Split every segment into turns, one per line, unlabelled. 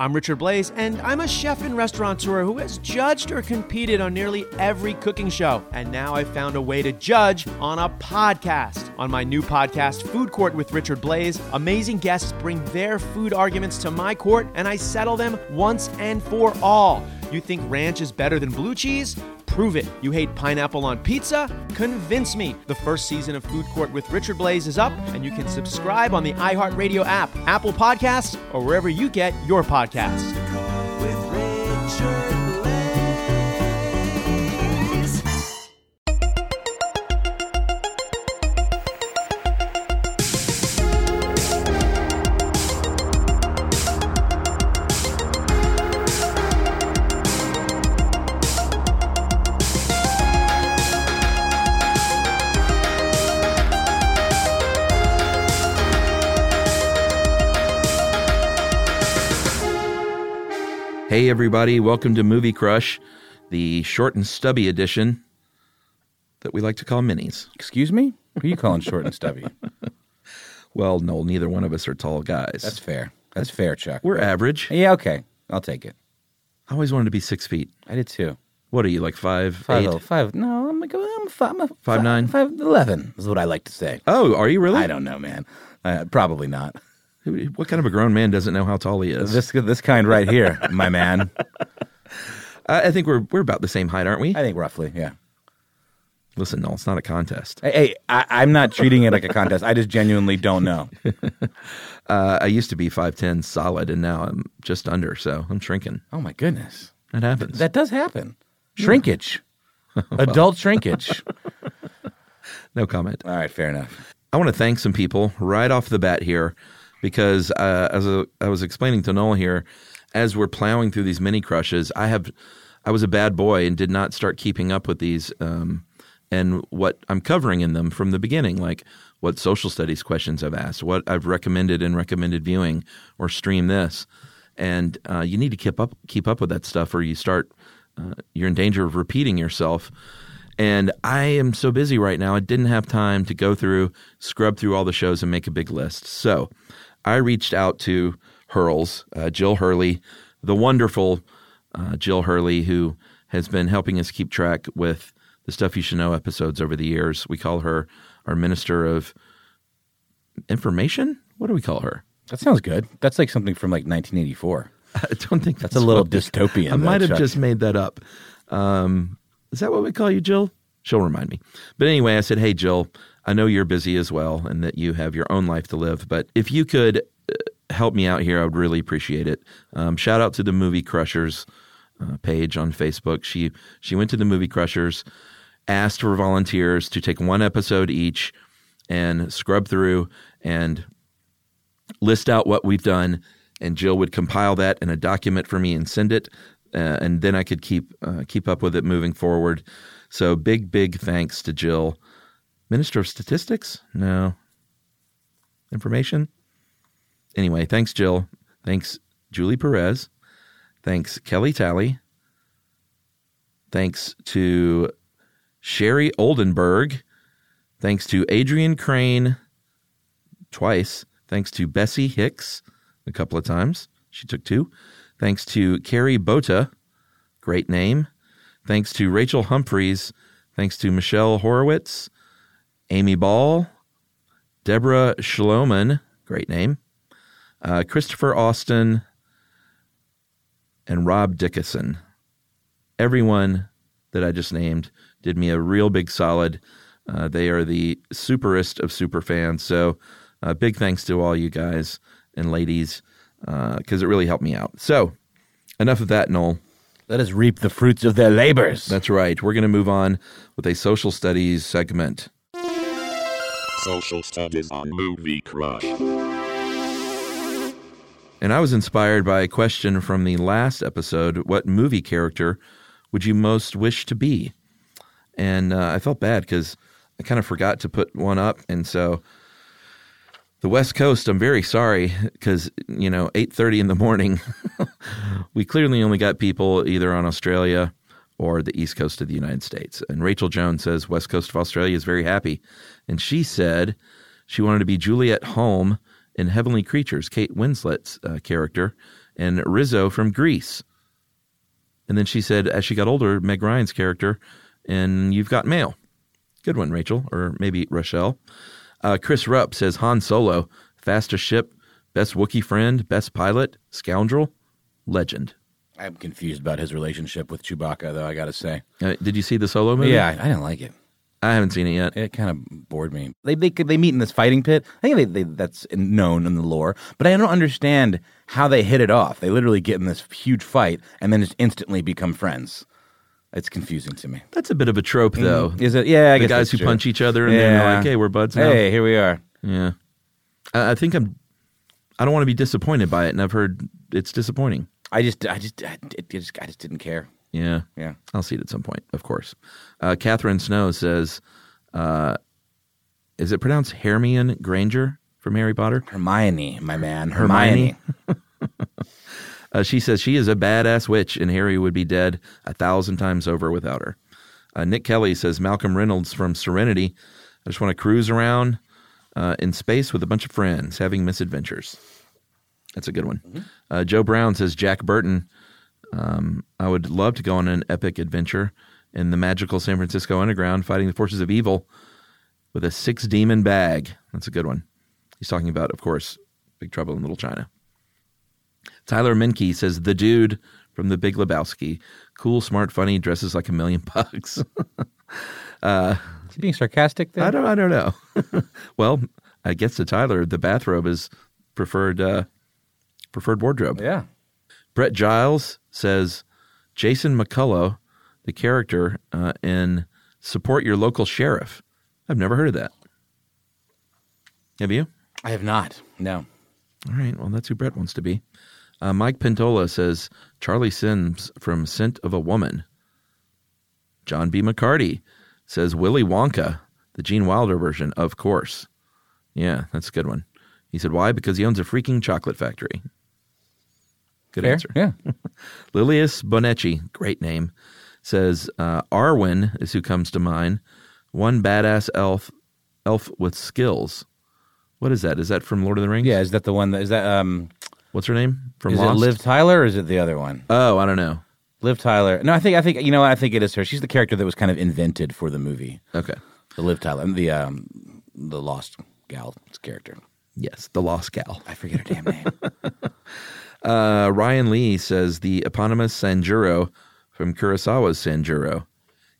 I'm Richard Blais, and I'm a chef and restaurateur who has judged or competed on nearly every cooking show. And now I've found a way to judge on a podcast. On my new podcast, Food Court with Richard Blais, amazing guests bring their food arguments to my court, and I settle them once and for all. You think ranch is better than blue cheese? Prove it. You hate pineapple on pizza? Convince me. The first season of Food Court with Richard Blais is up, and you can subscribe on the iHeartRadio app, Apple Podcasts, or wherever you get your podcasts.
Hey, everybody, welcome to Movie Crush, the short and stubby edition that we like to call minis.
Excuse me? Who are you calling short and stubby?
Well, no, neither one of us are tall guys.
That's fair. That's fair, Chuck.
We're average.
yeah, okay. I'll take it.
I always wanted to be six feet.
I did too.
What are you, like five,
Five,
eight?
oh, five. No, I'm like I'm five. I'm a
Five nine?
Five eleven is what I like to say.
Oh, are you really?
I don't know, man. Uh, probably not.
What kind of a grown man doesn't know how tall he is?
This this kind right here, my man.
I, I think we're we're about the same height, aren't we?
I think roughly, yeah.
Listen, no, it's not a contest.
Hey, hey I, I'm not treating it like a contest. I just genuinely don't know.
Uh, I used to be five ten solid, and now I'm just under, so I'm shrinking.
Oh my goodness,
That happens.
that does happen. Shrinkage, adult shrinkage.
no comment.
All right, fair enough.
I want to thank some people right off the bat here because uh, as a, I was explaining to Noel here, as we're plowing through these mini crushes, I have I was a bad boy and did not start keeping up with these um, and what I'm covering in them from the beginning, like what social studies questions I've asked, what I've recommended and recommended viewing or stream this, and uh, you need to keep up keep up with that stuff, or you start uh, you're in danger of repeating yourself. And I am so busy right now, I didn't have time to go through, scrub through all the shows and make a big list. So I reached out to Hurls, uh, Jill Hurley, the wonderful uh, Jill Hurley, who has been helping us keep track with the Stuff You Should Know episodes over the years. We call her our Minister of Information. What do we call her?
That sounds good. That's like something from like 1984.
I don't think that's,
That's a little dystopian.
I
though,
might have
Chuck.
just made that up. Um, is that what we call you, Jill? She'll remind me. But anyway, I said, "Hey, Jill, I know you're busy as well, and that you have your own life to live. But if you could uh, help me out here, I would really appreciate it. Um, shout out to the Movie Crushers uh, page on Facebook. She she went to the Movie Crushers, asked for volunteers to take one episode each, and scrub through and list out what we've done, and Jill would compile that in a document for me and send it, uh, and then I could keep uh, keep up with it moving forward. So big, big thanks to Jill. Minister of Statistics? No. Information? Anyway, thanks, Jill. Thanks, Julie Perez. Thanks, Kelly Talley. Thanks to Sherry Oldenburg. Thanks to Adrian Crane twice. Thanks to Bessie Hicks a couple of times. She took two. Thanks to Carrie Bota. Great name. Thanks to Rachel Humphreys. Thanks to Michelle Horowitz. Amy Ball. Deborah Shloman. Great name. Uh, Christopher Austin. And Rob Dickinson. Everyone that I just named did me a real big solid. Uh, they are the superest of super fans. So, uh, big thanks to all you guys and ladies because it really helped me out. So, enough of that, Noel.
Let us reap the fruits of their labors.
That's right. We're going to move on with a social studies segment.
Social studies on Movie Crush.
And I was inspired by a question from the last episode What movie character would you most wish to be? And uh, I felt bad because I kind of forgot to put one up. And so the West Coast, I'm very sorry because, you know, 8.30 in the morning, we clearly only got people either on Australia or the East Coast of the United States. And Rachel Jones says West Coast of Australia is very happy. And she said she wanted to be Juliet Hulme in Heavenly Creatures, Kate Winslet's uh, character, and Rizzo from Grease. And then she said, as she got older, Meg Ryan's character, and You've Got Mail. Good one, Rachel, or maybe Rochelle. Uh, Chris Rupp says Han Solo, fastest ship, best Wookiee friend, best pilot, scoundrel, legend.
I'm confused about his relationship with Chewbacca, though. I got to say.
Uh, did you see the Solo movie?
Yeah, I, I didn't like it.
I haven't seen it yet.
It kind of bored me. They they they meet in this fighting pit. I think they, they that's known in the lore, but I don't understand how they hit it off. They literally get in this huge fight and then just instantly become friends. It's confusing to me.
That's a bit of a trope, though.
Is it? Yeah, I
the
guess
guys who
true.
punch each other and then they're like, "Hey, we're buds now."
Hey, here we are.
Yeah, I, I think I'm. I don't want to be disappointed by it, and I've heard it's disappointing.
I just I just I, just I just didn't care.
Yeah,
Yeah.
I'll see it at some point, of course. Uh, Catherine Snow says, uh, "Is it pronounced Hermione Granger from Harry Potter?"
Hermione, my man,
Hermione?
Hermione.
Uh, she says she is a badass witch, and Harry would be dead a thousand times over without her. Uh, Nick Kelly says Malcolm Reynolds from Serenity. I just want to cruise around uh, in space with a bunch of friends, having misadventures. That's a good one. Uh, Joe Brown says Jack Burton. Um, I would love to go on an epic adventure in the magical San Francisco underground, fighting the forces of evil with a six demon bag. That's a good one. He's talking about, of course, Big Trouble in Little China. Tyler Minke says the dude from The Big Lebowski, cool, smart, funny, dresses like a million bucks.
Is he being sarcastic there?
I don't, I don't know. well, I guess to Tyler, the bathrobe is preferred, uh, preferred wardrobe.
Yeah.
Brett Giles says Jason McCullough, the character uh, in Support Your Local Sheriff. I've never heard of that. Have you?
I have not. No.
All right. Well, that's who Brett wants to be. Uh, Mike Pentola says Charlie Simms from Scent of a Woman. John B. McCarty says Willy Wonka, the Gene Wilder version, of course. Yeah, that's a good one. He said, why? Because he owns a freaking chocolate factory. Good
Fair?
answer.
Yeah.
Lilius Bonecci, great name, says uh, Arwen is who comes to mind. One badass elf, elf with skills. What is that? Is that from Lord of the Rings?
Yeah. Is that the one that is that um
What's her name from
is
Lost?
it Liv Tyler or is it the other one?
Oh, I don't know.
Liv Tyler. No, I think I think you know I think it is her. She's the character that was kind of invented for the movie.
Okay.
The Liv Tyler, the um the Lost gal's character.
Yes, the Lost Gal.
I forget her damn name.
Uh, Ryan Lee says the eponymous Sanjuro from Kurosawa's Sanjuro.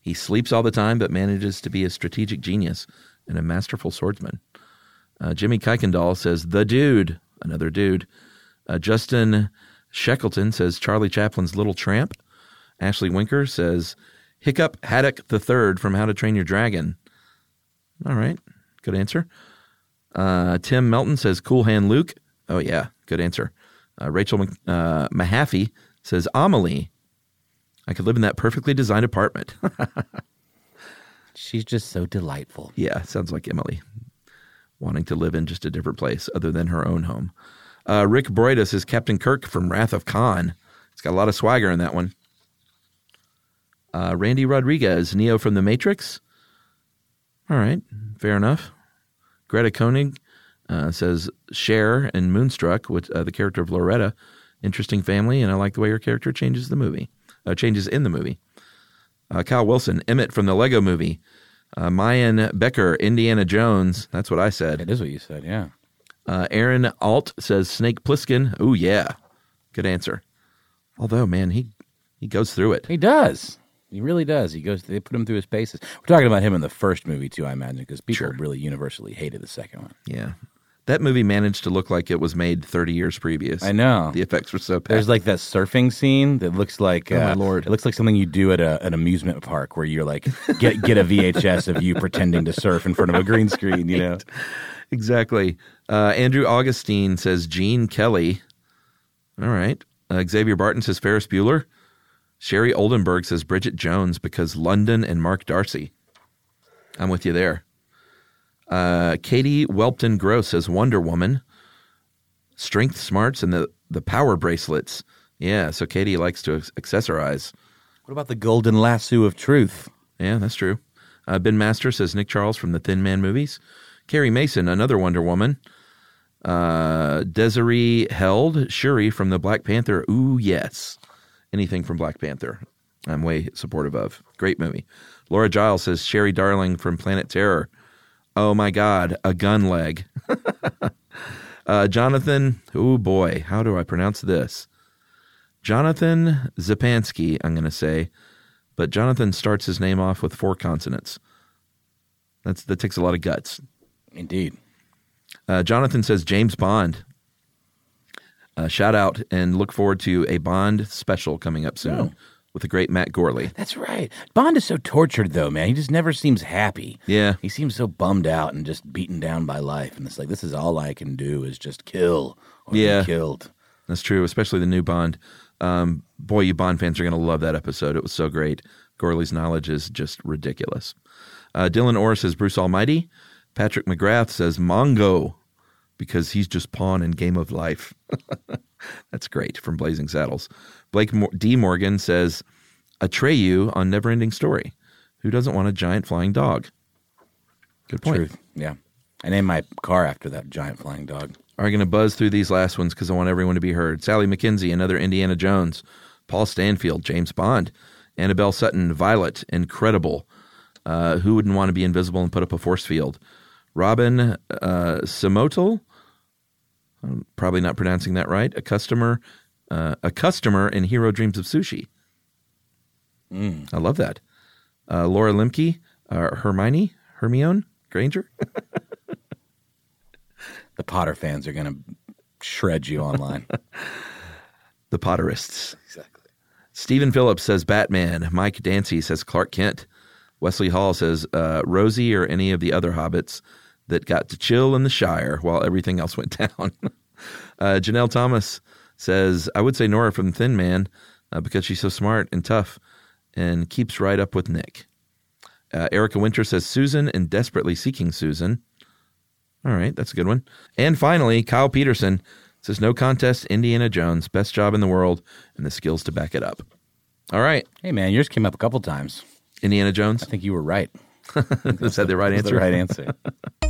He sleeps all the time, but manages to be a strategic genius and a masterful swordsman. Uh, Jimmy Kuykendall says the dude, another dude. Uh, Justin Shackleton says Charlie Chaplin's Little Tramp. Ashley Winker says Hiccup Haddock the Third from How to Train Your Dragon. All right, good answer. Uh, Tim Melton says Cool Hand Luke. Oh yeah, good answer. Uh, Rachel uh, Mahaffey says Amelie. I could live in that perfectly designed apartment.
She's just so delightful.
yeah, sounds like Emily wanting to live in just a different place other than her own home. Uh, Rick Broidus is Captain Kirk from Wrath of Khan. He's got a lot of swagger in that one. Uh, Randy Rodriguez, Neo from The Matrix. All right, fair enough. Greta Koenig uh, says Cher and Moonstruck, with uh, the character of Loretta. Interesting family, and I like the way her character changes the movie, uh, changes in the movie. Uh, Kyle Wilson, Emmett from the Lego Movie. Uh, Mayan Becker, Indiana Jones. That's what I said.
It is what you said, yeah.
Uh, Aaron Alt says Snake Plissken. Oh yeah, good answer. Although, man, he he goes through it.
He does. He really does. He goes. They put him through his paces. We're talking about him in the first movie too, I imagine, because people
Sure.
really universally hated the second one.
Yeah, that movie managed to look like it was made 30 years previous.
I know.
the effects were so bad.
There's like that surfing scene that looks like
Oh, my
uh,
Lord.
It looks like something you do at a, an amusement park where you're like get get a VHS of you pretending to surf in front of a green screen. You know,
exactly. Uh, Andrew Augustine says Gene Kelly. All right. Uh, Xavier Barton says Ferris Bueller. Sherry Oldenburg says Bridget Jones because London and Mark Darcy. I'm with you there. Uh, Katie Welpton Gross as Wonder Woman. Strength smarts and the, the power bracelets. Yeah, so Katie likes to accessorize.
What about the golden lasso of truth?
Yeah, that's true. Uh, ben Master says Nick Charles from the Thin Man movies. Carrie Mason, another Wonder Woman. Uh, Desiree Held, Shuri from the Black Panther. Ooh, yes. Anything from Black Panther. I'm way supportive of. Great movie. Laura Giles says Sherry Darling from Planet Terror. Oh my God, a gun leg. uh, Jonathan, oh boy, how do I pronounce this? Jonathan Zapansky, I'm going to say, but Jonathan starts his name off with four consonants. That's that takes a lot of guts.
Indeed.
Uh, Jonathan says James Bond. Uh, shout out and look forward to a Bond special coming up soon
Oh.
With the great Matt Gourley.
That's right. Bond is so tortured, though, man. He just never seems happy.
Yeah.
He seems so bummed out and just beaten down by life. And it's like, this is all I can do is just kill or
Yeah.
be killed.
That's true, especially the new Bond. Um, boy, you Bond fans are going to love that episode. It was so great. Gourley's knowledge is just ridiculous. Uh, Dylan Orr says Bruce Almighty. Patrick McGrath says Mongo because he's just pawn in Game of Life. That's great from Blazing Saddles. Blake D. Morgan says Atreyu on Neverending Story. Who doesn't want a giant flying dog? Good point.
Truth. Yeah. I named my car after that giant flying dog.
are going to buzz through these last ones because I want everyone to be heard. Sally McKenzie, another Indiana Jones. Paul Stanfield, James Bond. Annabelle Sutton, Violet, incredible. Uh, who wouldn't want to be invisible and put up a force field? Robin uh, Simotel, I'm probably not pronouncing that right. A customer, uh, a customer in Jiro Dreams of Sushi. I love that. Uh, Laura Limke, uh, Hermione, Hermione Granger.
The Potter fans are going to shred you online.
the Potterists. Exactly. Stephen Phillips says Batman. Mike Dancy says Clark Kent. Wesley Hall says uh, Rosie or any of the other hobbits that got to chill in the Shire while everything else went down. uh, Janelle Thomas says, I would say Nora from Thin Man uh, because she's so smart and tough and keeps right up with Nick. Uh, Erica Winter says Susan and Desperately Seeking Susan. All right, that's a good one. And finally, Kyle Peterson says no contest, Indiana Jones, best job in the world, and the skills to back it up. All right,
hey, man, yours came up a couple times.
Indiana Jones.
I think you were right.
Is that the right answer?
the right answer.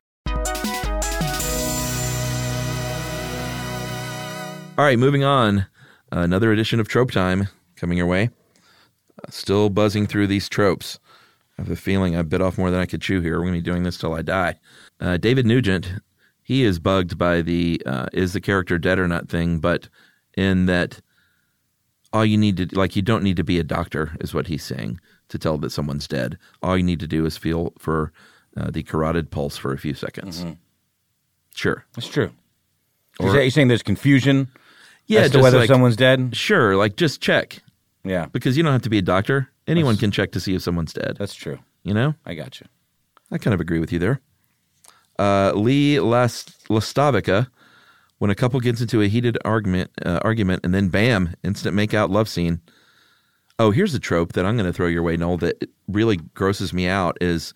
All right, moving on. Another edition of Trope Time coming your way. Still buzzing through these tropes. I have a feeling I bit off more than I could chew here. We're going to be doing this till I die. Uh, David Nugent, he is bugged by the uh, is the character dead or not thing, but in that all you need to, like, you don't need to be a doctor, is what he's saying, to tell that someone's dead. All you need to do is feel for uh, the carotid pulse for a few seconds. Sure.
That's true. Say- you're saying there's confusion
Yeah,
as to
just
whether
like-
someone's dead?
Sure, like just check.
Yeah,
because you don't have to be a doctor. Anyone can check to see if someone's dead.
that's true.
You know,
I got you.
I kind of agree with you there. Uh, Lee Last- Lastavica, when a couple gets into a heated argument, uh, argument, and then bam, instant make-out love scene. Oh, here's a trope that I'm going to throw your way, Noel. That really grosses me out is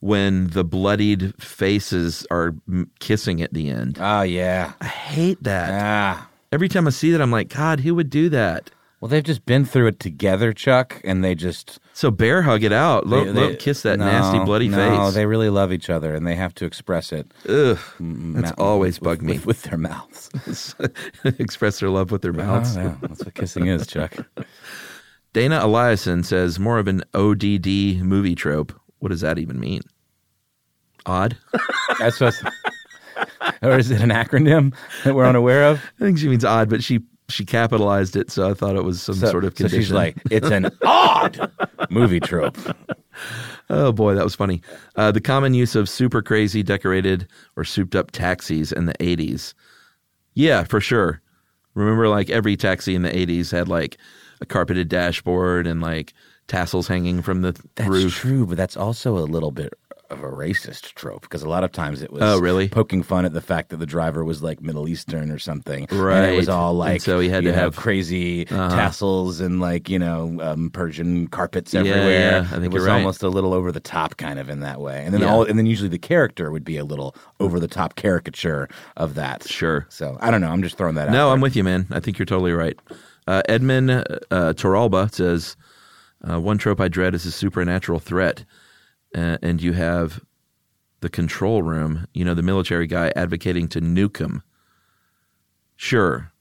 when the bloodied faces are m- kissing at the end.
Oh yeah.
I hate that.
Ah.
Every time I see that, I'm like, God, who would do that?
Well, they've just been through it together, Chuck, and they just
So bear hug it out. Let,
they- they-
kiss that
no,
nasty bloody
no,
face.
No, they really love each other, and they have to express it.
Ugh,
Mm,
that's always
with-
bugged me.
with, with their mouths.
Express their love with their mouths.
Oh, yeah, that's what kissing is, Chuck.
Dana Eliason says more of an ODD movie trope. What does that even mean? Odd.
That's what. or is it an acronym that we're unaware of?
I think she means odd, but she she capitalized it, so I thought it was some
So,
sort of
so
condition.
she's like, it's an odd movie trope.
Oh boy, that was funny. Uh, the common use of super crazy decorated or souped up taxis in the 80s. Yeah, for sure. Remember, like every taxi in the 80s had like a carpeted dashboard and like tassels hanging from the
That's
roof.
true, but that's also a little bit of a racist trope because a lot of times it was
Oh, really?
poking fun at the fact that the driver was like Middle Eastern or something. And it was all
And
like
so he had to
know,
have-
crazy
Uh-huh.
tassels and like, you know, um, Persian carpets everywhere.
yeah, I think
it was
right.
almost a little over the top kind of in that way. And then
Yeah.
all and then usually the character would be a little over the top caricature of that.
Sure.
So I don't know. I'm just throwing that out.
No. I'm with you, man. I think you're totally right. Uh, Edmund uh, Toralba says, uh, One trope I dread is a supernatural threat. Uh, and you have the control room, you know, the military guy advocating to nuke him. Sure.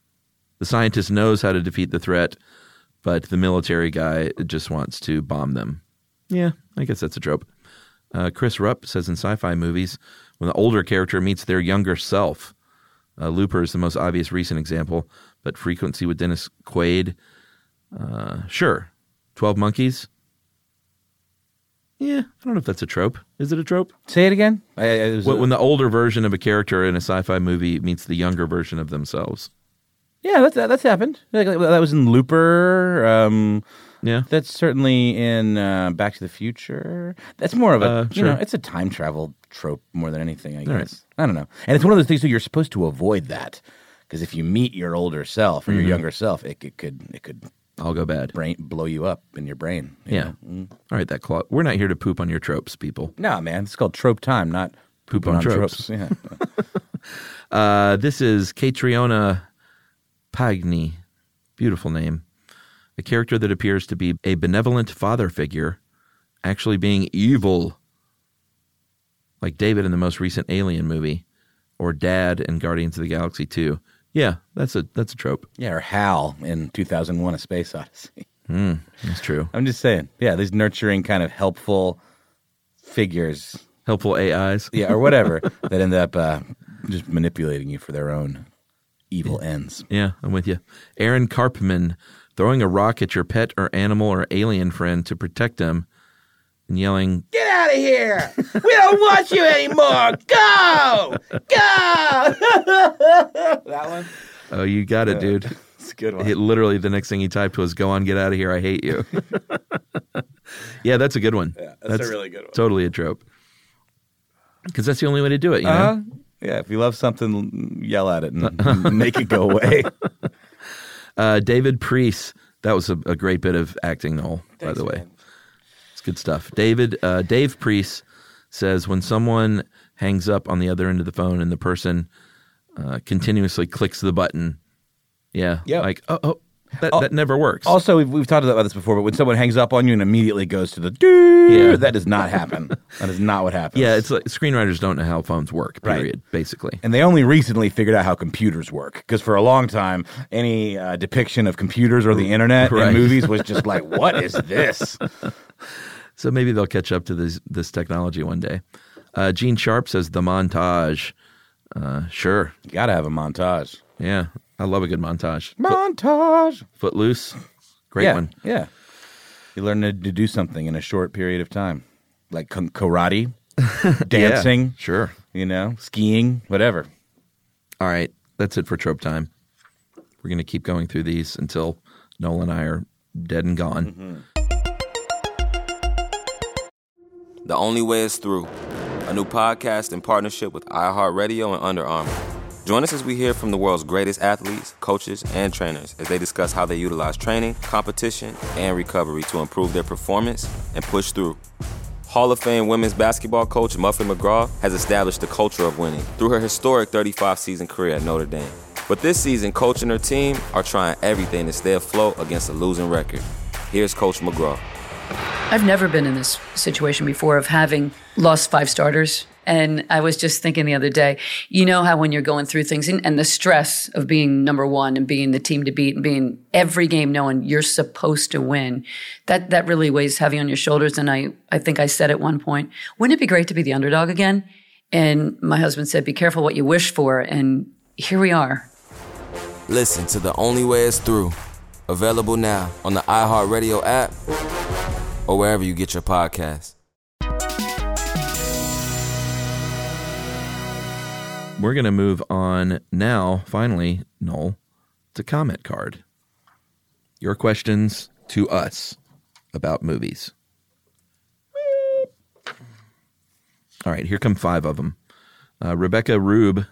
The scientist knows how to defeat the threat, but the military guy just wants to bomb them. Yeah, I guess that's a trope. Uh, Chris Rupp says in sci fi movies, when the older character meets their younger self, uh, Looper is the most obvious recent example, but Frequency with Dennis Quaid, uh, sure. 12 Monkeys, yeah, I don't know if that's a trope. Is it a trope?
Say it again. I, I, it
When,
a-
when the older version of a character in a sci-fi movie meets the younger version of themselves.
yeah, that's that's happened. Like, like, that was in Looper. Um,
Yeah.
That's certainly in uh, Back to the Future. That's more of a
Uh,
you know, it's a time travel trope more than anything, I guess.
right.
I don't know. And it's one of those things where you're supposed to avoid that because if you meet your older self or your
Mm-hmm.
younger self, it, it could it could
I'll go bad.
brain blow you up in your brain. you
Yeah.
Mm.
All right, that claw. We're not here to poop on your tropes, people.
No, man, it's called trope time, not
Poop
pooping
on tropes.
Yeah.
Uh, this is Catriona Pagni. Beautiful name. A character that appears to be a benevolent father figure, actually being evil, like David in the most recent Alien movie, or Dad in Guardians of the Galaxy 2. Yeah, that's a that's a trope.
yeah, or Hal in 2001: A Space Odyssey.
That's true.
I'm just saying. Yeah, these nurturing kind of helpful figures
Helpful AIs.
yeah, or whatever that end up uh, just manipulating you for their own evil ends.
Yeah, I'm with you. Aaron Karpman throwing a rock at your pet or animal or alien friend to protect them and yelling,
Get out of here! We don't want you anymore. Go, go. that one.
Oh, you got it, dude.
It's a good one.
It literally the next thing he typed was "Go on, get out of here. I hate you." yeah, that's a good one. Yeah,
that's a really good one.
Totally a trope. Because that's the only way to do it. You know.
Uh, yeah, if you love something, yell at it and make it go away.
Uh, David Priest. That was a, a great bit of acting, Noel. by the way, it's good stuff. David uh, Dave Priest says when someone hangs up on the other end of the phone and the person uh, continuously clicks the button, yeah,
Yep.
like oh, oh that, that never works.
Also, we've, we've talked about this before, but when someone hangs up on you and immediately goes to the doo,
Yeah.
that does not happen. that is not what happens.
yeah, it's like screenwriters don't know how phones work.
Right.
Period. Basically.
And they only recently figured out how computers work because for a long time, any uh, depiction of computers or the internet
Right.
in movies was just like, "What is this?"
So maybe they'll catch up to this this technology one day. Uh, Gene Sharp says the montage. Uh, sure,
You got to have a montage.
yeah, I love a good montage.
Montage.
Footloose, great
yeah,
one.
Yeah. You learn to, to do something in a short period of time, like k- karate, dancing,
Yeah, sure.
you know, skiing, whatever.
All right, that's it for trope time. We're gonna keep going through these until Noel and I are dead and gone.
The Only Way is Through, a new podcast in partnership with iHeartRadio and Under Armour. Join us as we hear from the world's greatest athletes, coaches, and trainers as they discuss how they utilize training, competition, and recovery to improve their performance and push through. Hall of Fame women's basketball coach Muffet McGraw has established the culture of winning through her historic 35 season career at Notre Dame. But this season, coach and her team are trying everything to stay afloat against a losing record. Here's Coach McGraw.
I've never been in this situation before of having lost five starters. And I was just thinking the other day, you know how when you're going through things and, and the stress of being number one and being the team to beat and being every game knowing you're supposed to win, that that really weighs heavy on your shoulders. And I, I think I said at one point, wouldn't it be great to be the underdog again? And my husband said, be careful what you wish for. And here we are.
Listen to The Only Way Is Through. Available now on the iHeartRadio app or wherever you get your podcasts.
We're going to move on now, finally, Noel, to comment card. Your questions to us about movies. All right, here come five of them. Uh, Rebecca Rube.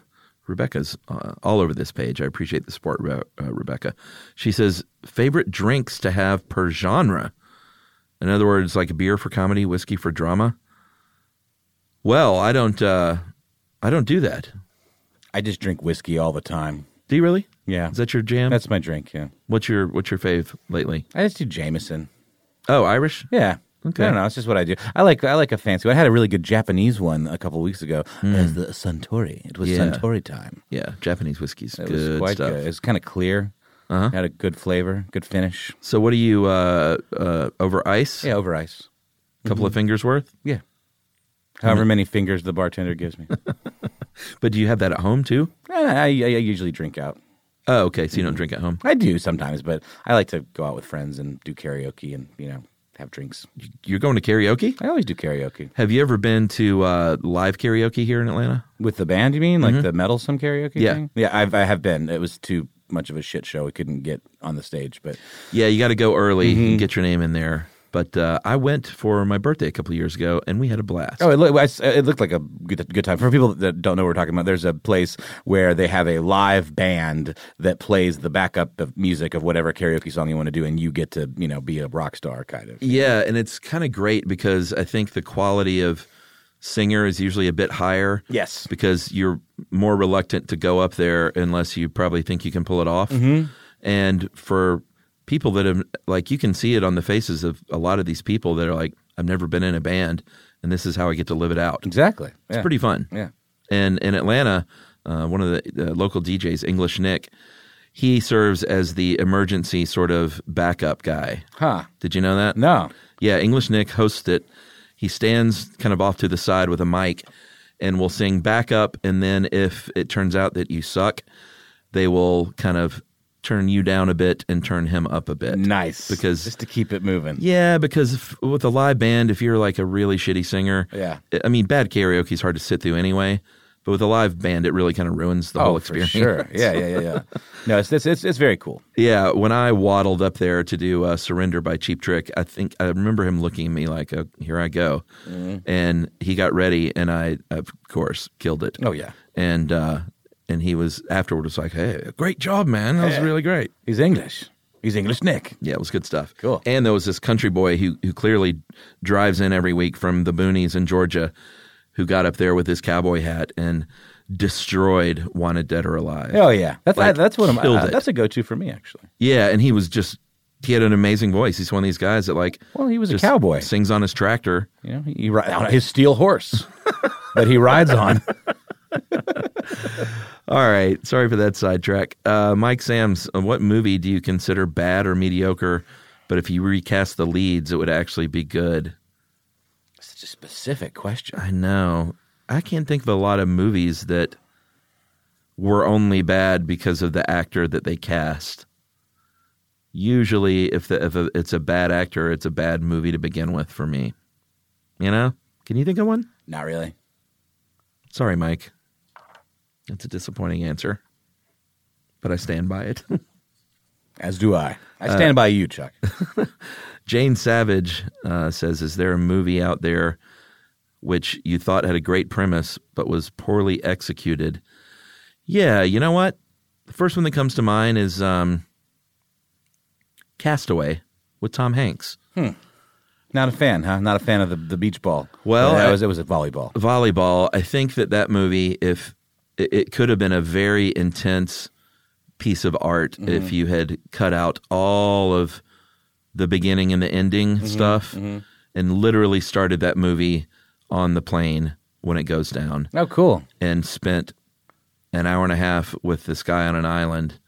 Rebecca's uh, all over this page. I appreciate the support, Re- uh, Rebecca. She says, favorite drinks to have per genre. In other words, like beer for comedy, whiskey for drama. Well, I don't. Uh, I don't do that.
I just drink whiskey all the time.
Do you really?
Yeah.
Is that your jam?
That's my drink, yeah.
what's your What's your fave lately?
I just do Jameson.
Oh, Irish.
Yeah.
Okay.
I don't know. It's just what I do. I like I like a fancy one. I had a really good Japanese one a couple weeks ago. As the Suntory. It was.
Yeah.
Suntory time.
Yeah, Japanese whiskey's
It
good
was quite
stuff.
good. It was kind of clear.
Uh-huh.
Had a good flavor, good finish.
So, what do you uh, uh, over ice?
Yeah, over ice.
A couple of fingers worth.
Yeah. However many fingers the bartender gives me.
But do you have that at home too?
I, I, I usually drink out.
Oh, okay. So you don't drink at home.
I do sometimes, but I like to go out with friends and do karaoke and you know have drinks.
You're going to karaoke.
I always do karaoke
Have you ever been to uh, live karaoke here in Atlanta?
with the band. You mean like the Metalsome karaoke?
Mm-hmm. Yeah.
thing? yeah. I've I have been. It was too much of a shit show. We couldn't get on the stage, but
Yeah, you got to go early
Mm-hmm.
and get your name in there. But uh, I went for my birthday a couple of years ago, and we had a blast.
Oh, it, look, it looked like a good, good time. For people that don't know what we're talking about, there's a place where they have a live band that plays the backup of music of whatever karaoke song you want to do, and you get to, you know, be a rock star kind of.
Yeah, and it's kind of great because I think the quality of singer is usually a bit higher.
Yes.
Because you're more reluctant to go up there unless you probably think you can pull it off.
Mm-hmm.
And for people that have, like, you can see it on the faces of a lot of these people that are like, I've never been in a band, and this is how I get to live it out.
Exactly.
It's
Yeah.
pretty fun.
Yeah.
And in Atlanta, uh, one of the, the local DJs, English Nick, he serves as the emergency sort of backup guy.
Huh.
Did you know that?
No.
Yeah, English Nick hosts it. He stands kind of off to the side with a mic and will sing back up. And then if it turns out that you suck, they will kind of turn you down a bit and turn him up a bit.
Nice.
Because
just to keep it moving.
yeah, because if, with a live band, if you're like a really shitty singer,
Yeah.
I mean, bad karaoke is hard to sit through anyway. But with a live band, it really kind of ruins the
oh,
whole
for
experience.
sure. Yeah, yeah, yeah, yeah. no, it's, it's it's it's very cool.
Yeah, when I waddled up there to do uh, "Surrender" by Cheap Trick, I think I remember him looking at me like, uh, "Here I go,"
Mm-hmm.
and he got ready, and I, of course, killed it.
Oh yeah.
and uh, and he was afterward was like, "Hey, great job, man! That was
Yeah.
really great."
He's English. He's English Nick.
Yeah, it was good stuff.
Cool.
And there was this country boy who who clearly drives in every week from the boonies in Georgia, who got up there with his cowboy hat and destroyed "Wanted Dead or Alive."
Oh yeah. That's
Like,
that's one of my uh, that's a go-to for me actually.
Yeah, and he was just he had an amazing voice. He's one of these guys that like
Well, he was a cowboy.
Sings on his tractor.
You know, he, he ri- on his steel horse that he rides on.
All right, sorry for that sidetrack. Uh, Mike Sams, uh, what movie do you consider bad or mediocre? But if you recast the leads, it would actually be good.
Specific question.
I know. I can't think of a lot of movies that were only bad because of the actor that they cast. Usually, if the if a, it's a bad actor, it's a bad movie to begin with for me. You know? Can you think of one?
Not really.
Sorry, Mike. That's a disappointing answer, but I stand by it.
As do I. I stand by you, Chuck.
Jane Savage uh, says, "Is there a movie out there which you thought had a great premise but was poorly executed?" Yeah, you know what? The first one that comes to mind is um, Castaway with Tom Hanks.
Not a fan, huh? Not a fan of the, the beach ball.
Well,
it was it was a volleyball.
volleyball. I think that that movie, if it, it could have been a very intense piece of art,
Mm-hmm.
if you had cut out all of the beginning and the ending
Mm-hmm.
stuff, and literally started that movie on the plane when it goes down,
Oh, cool.
and spent an hour and a half with this guy on an island.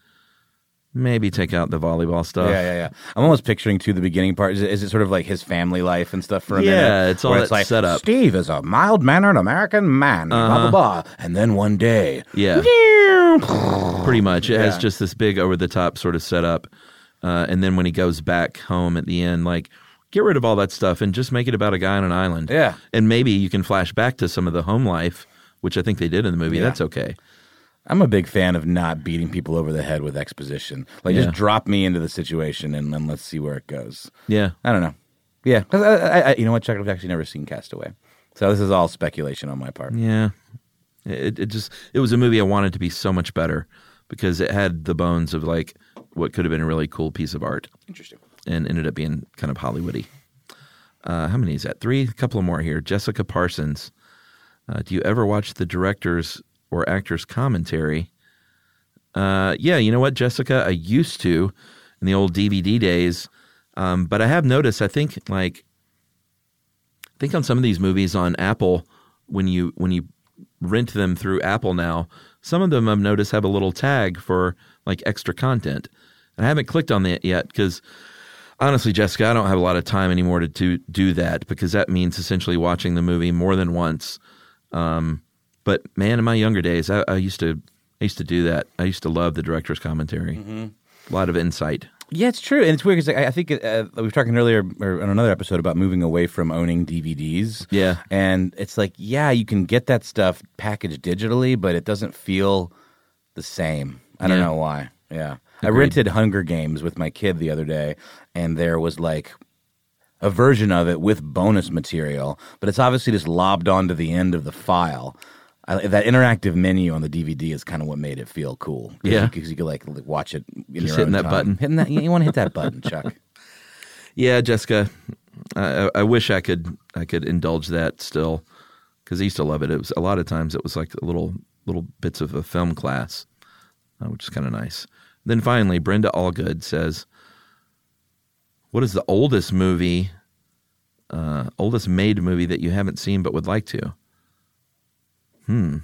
Maybe take out the volleyball stuff.
Yeah, yeah, yeah. I'm almost picturing too the beginning part. Is it, is it sort of like his family life and stuff for a minute?
Yeah, it's all that
like
setup.
Steve is a mild mannered American man. Blah blah blah. And then one day,
Yeah. Pretty much. It has just this big over the top sort of setup. Uh, and then when he goes back home at the end, like, get rid of all that stuff and just make it about a guy on an island.
Yeah.
And maybe you can flash back to some of the home life, which I think they did in the movie.
Yeah.
That's okay.
I'm a big fan of not beating people over the head with exposition. Like,
Yeah.
just drop me into the situation and then let's see where it goes.
Yeah.
I don't know. Yeah, I, I, I, you know what, Chuck? I've actually never seen Castaway, so this is all speculation on my part.
Yeah. It, it just, it was a movie I wanted to be so much better because it had the bones of like what could have been a really cool piece of art.
Interesting.
and ended up being kind of Hollywoody. Uh, how many is that? Three. A couple more here. Jessica Parsons. Uh, do you ever watch the director's or actor's commentary? Uh, yeah, you know what, Jessica? I used to in the old DVD days, um, but I have noticed. I think like I think on some of these movies on Apple, when you when you rent them through Apple now, some of them I've noticed have a little tag for like extra content. And I haven't clicked on that yet because honestly, Jessica, I don't have a lot of time anymore to do, do that because that means essentially watching the movie more than once. Um, but man, in my younger days, I, I used to I used to do that. I used to love the director's commentary. A lot of insight.
Yeah, it's true, and it's weird because I, I think uh, we were talking earlier or on another episode about moving away from owning DVDs.
Yeah.
and it's like, yeah, you can get that stuff packaged digitally, but it doesn't feel the same. I don't
Yeah.
know why. Yeah, I rented Hunger Games with my kid the other day, and there was like a version of it with bonus material, but it's obviously just lobbed onto the end of the file. I, that interactive menu on the DVD is kind of what made it feel cool.
Yeah.
because you could like watch it.
Just hitting that
time.
button.
Hitting that, you want to hit that button, Chuck.
Yeah, Jessica, I, I- I wish I could I could indulge that still because I used to love it. It was a lot of times it was like little little bits of a film class, uh, which is kind of nice. Then finally, Brenda Allgood says, "What is the oldest movie, uh, oldest made movie that you haven't seen but would like to?" Hmm.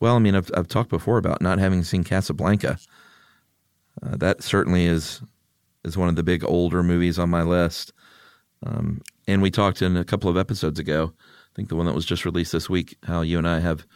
Well, I mean, I've I've talked before about not having seen Casablanca. Uh, that certainly is is one of the big older movies on my list. Um, and we talked in a couple of episodes ago, I think the one that was just released this week, how you and I have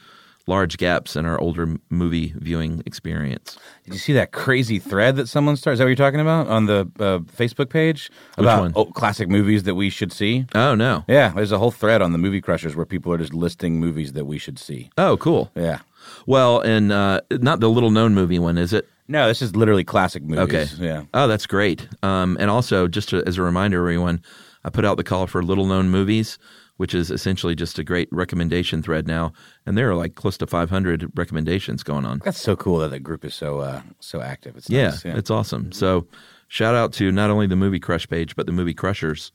large gaps in our older movie viewing experience.
Did you see that crazy thread that someone started? Is that what you're talking about on the uh, Facebook page about
one?
Oh, classic movies that we should see?
Oh, no.
Yeah, there's a whole thread on the Movie Crushers where people are just listing movies that we should see.
Oh, cool.
Yeah.
Well, and uh, not the little known movie one, is it?
No, this is literally classic movies. Okay. Yeah.
Oh, that's great. Um, and also, just to, as a reminder, everyone, I put out the call for little known movies, which is essentially just a great recommendation thread now. And there are like close to 500 recommendations going on.
That's so cool that the group is so uh, so active. It's
Yeah,
nice. yeah.
it's awesome. So, shout out to not only the Movie Crush page, but the Movie Crushers,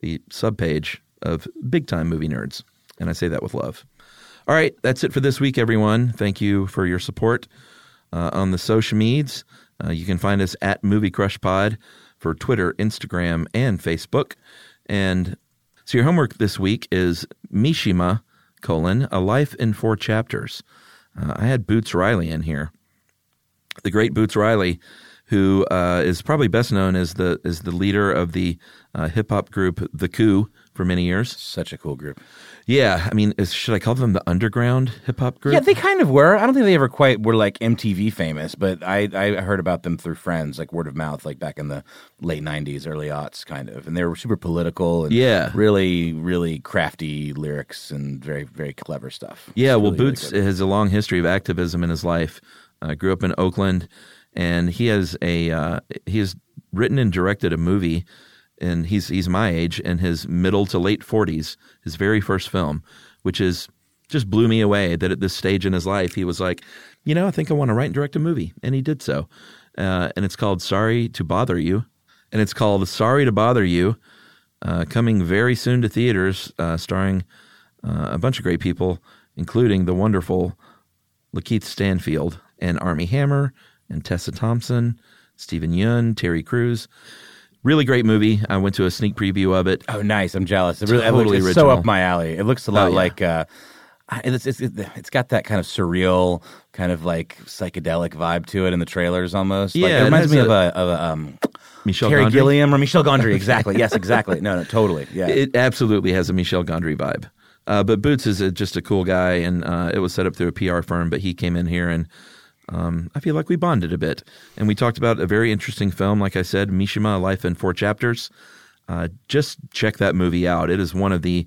the subpage of big time movie nerds. And I say that with love. All right, that's it for this week, everyone. Thank you for your support uh, on the social medias. Uh, you can find us at Movie Crush Pod for Twitter, Instagram, and Facebook. And so your homework this week is Mishima, colon, A Life in Four Chapters. Uh, I had Boots Riley in here the great Boots Riley, who uh, is probably best known as the as the leader of the uh, hip hop group The Coup for many years.
Such a cool group.
Yeah, I mean, is, should I call them the underground hip hop group?
Yeah, they kind of were. I don't think they ever quite were like MTV famous, but I, I heard about them through friends, like word of mouth, like back in the late '90s, early aughts, kind of. And they were super political and
Yeah.
really, really crafty lyrics and very, very clever stuff.
Yeah,
It's
well,
really, really
Boots
good.
has a long history of activism in his life. Uh, grew up in Oakland, and he has a uh, he has written and directed a movie, and he's he's my age in his middle to late forties. His very first film, which is just blew me away. That at this stage in his life, he was like, you know, I think I want to write and direct a movie, and he did so. Uh, and it's called Sorry to Bother You, and it's called Sorry to Bother You. uh, coming very soon to theaters, uh, starring uh, a bunch of great people, including the wonderful Lakeith Stanfield and Armie Hammer and Tessa Thompson, Steven Yeun, Terry Crews. Really great movie. I went to a sneak preview of it.
Oh, nice! I'm jealous. It really, it
Totally
looks, it's so up my alley. It looks a lot
Oh, yeah.
like uh, it's, it's it's got that kind of surreal, kind of like psychedelic vibe to it in the trailers almost.
Yeah,
it
it
reminds
has
me of
a-
a of a um,
Michel
Terry
Gondry?
Gilliam or Michel Gondry. Exactly. yes, exactly. No, no, totally. Yeah.
It absolutely has a Michel Gondry vibe. Uh, but Boots is a, just a cool guy, and uh, it was set up through a PR firm. But he came in here, and um, I feel like we bonded a bit, and we talked about a very interesting film. Like I said, Mishima: Life in Four Chapters. Uh, just check that movie out. It is one of the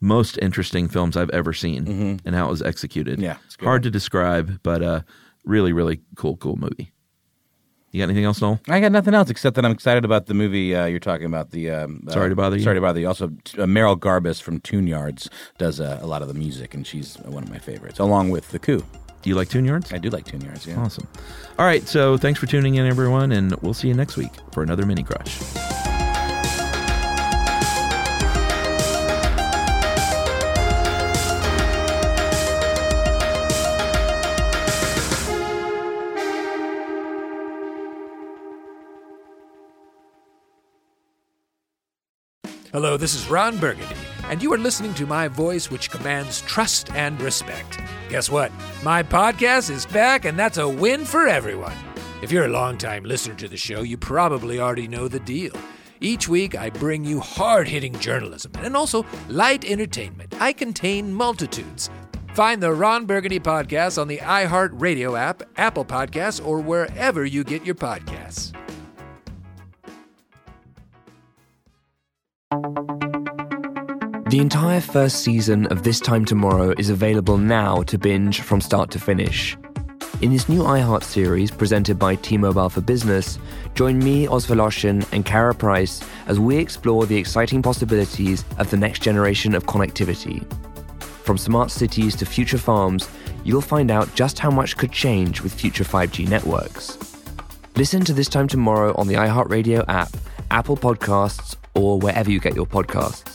most interesting films I've ever seen, and how it was executed.
Yeah,
hard to describe, but uh, really, really cool, cool movie. You got anything else, Noel?
I got nothing else except that I'm excited about the movie uh, you're talking about. The um,
Sorry
uh,
to bother you.
Sorry to bother you. Also, uh, Merrill Garbus from Tune Yards does uh, a lot of the music, and she's one of my favorites, along with the Coup.
Do you like Tune Yards?
I do like Tune Yards. Yeah.
Awesome. All right, so thanks for tuning in, everyone, and we'll see you next week for another mini crush.
Hello, this is Ron Burgundy, and you are listening to my voice, which commands trust and respect. Guess what? My podcast is back, and that's a win for everyone. If you're a longtime listener to the show, you probably already know the deal. Each week, I bring you hard hitting journalism and also light entertainment. I contain multitudes. Find the Ron Burgundy podcast on the iHeartRadio app, Apple Podcasts, or wherever you get your podcasts.
The entire first season of This Time Tomorrow is available now to binge from start to finish. In this new iHeart series presented by T-Mobile for Business, join me, Oz Woloshyn, and Kara Price as we explore the exciting possibilities of the next generation of connectivity. From smart cities to future farms, you'll find out just how much could change with future 5G networks. Listen to This Time Tomorrow on the iHeartRadio app, Apple Podcasts, or wherever you get your podcasts.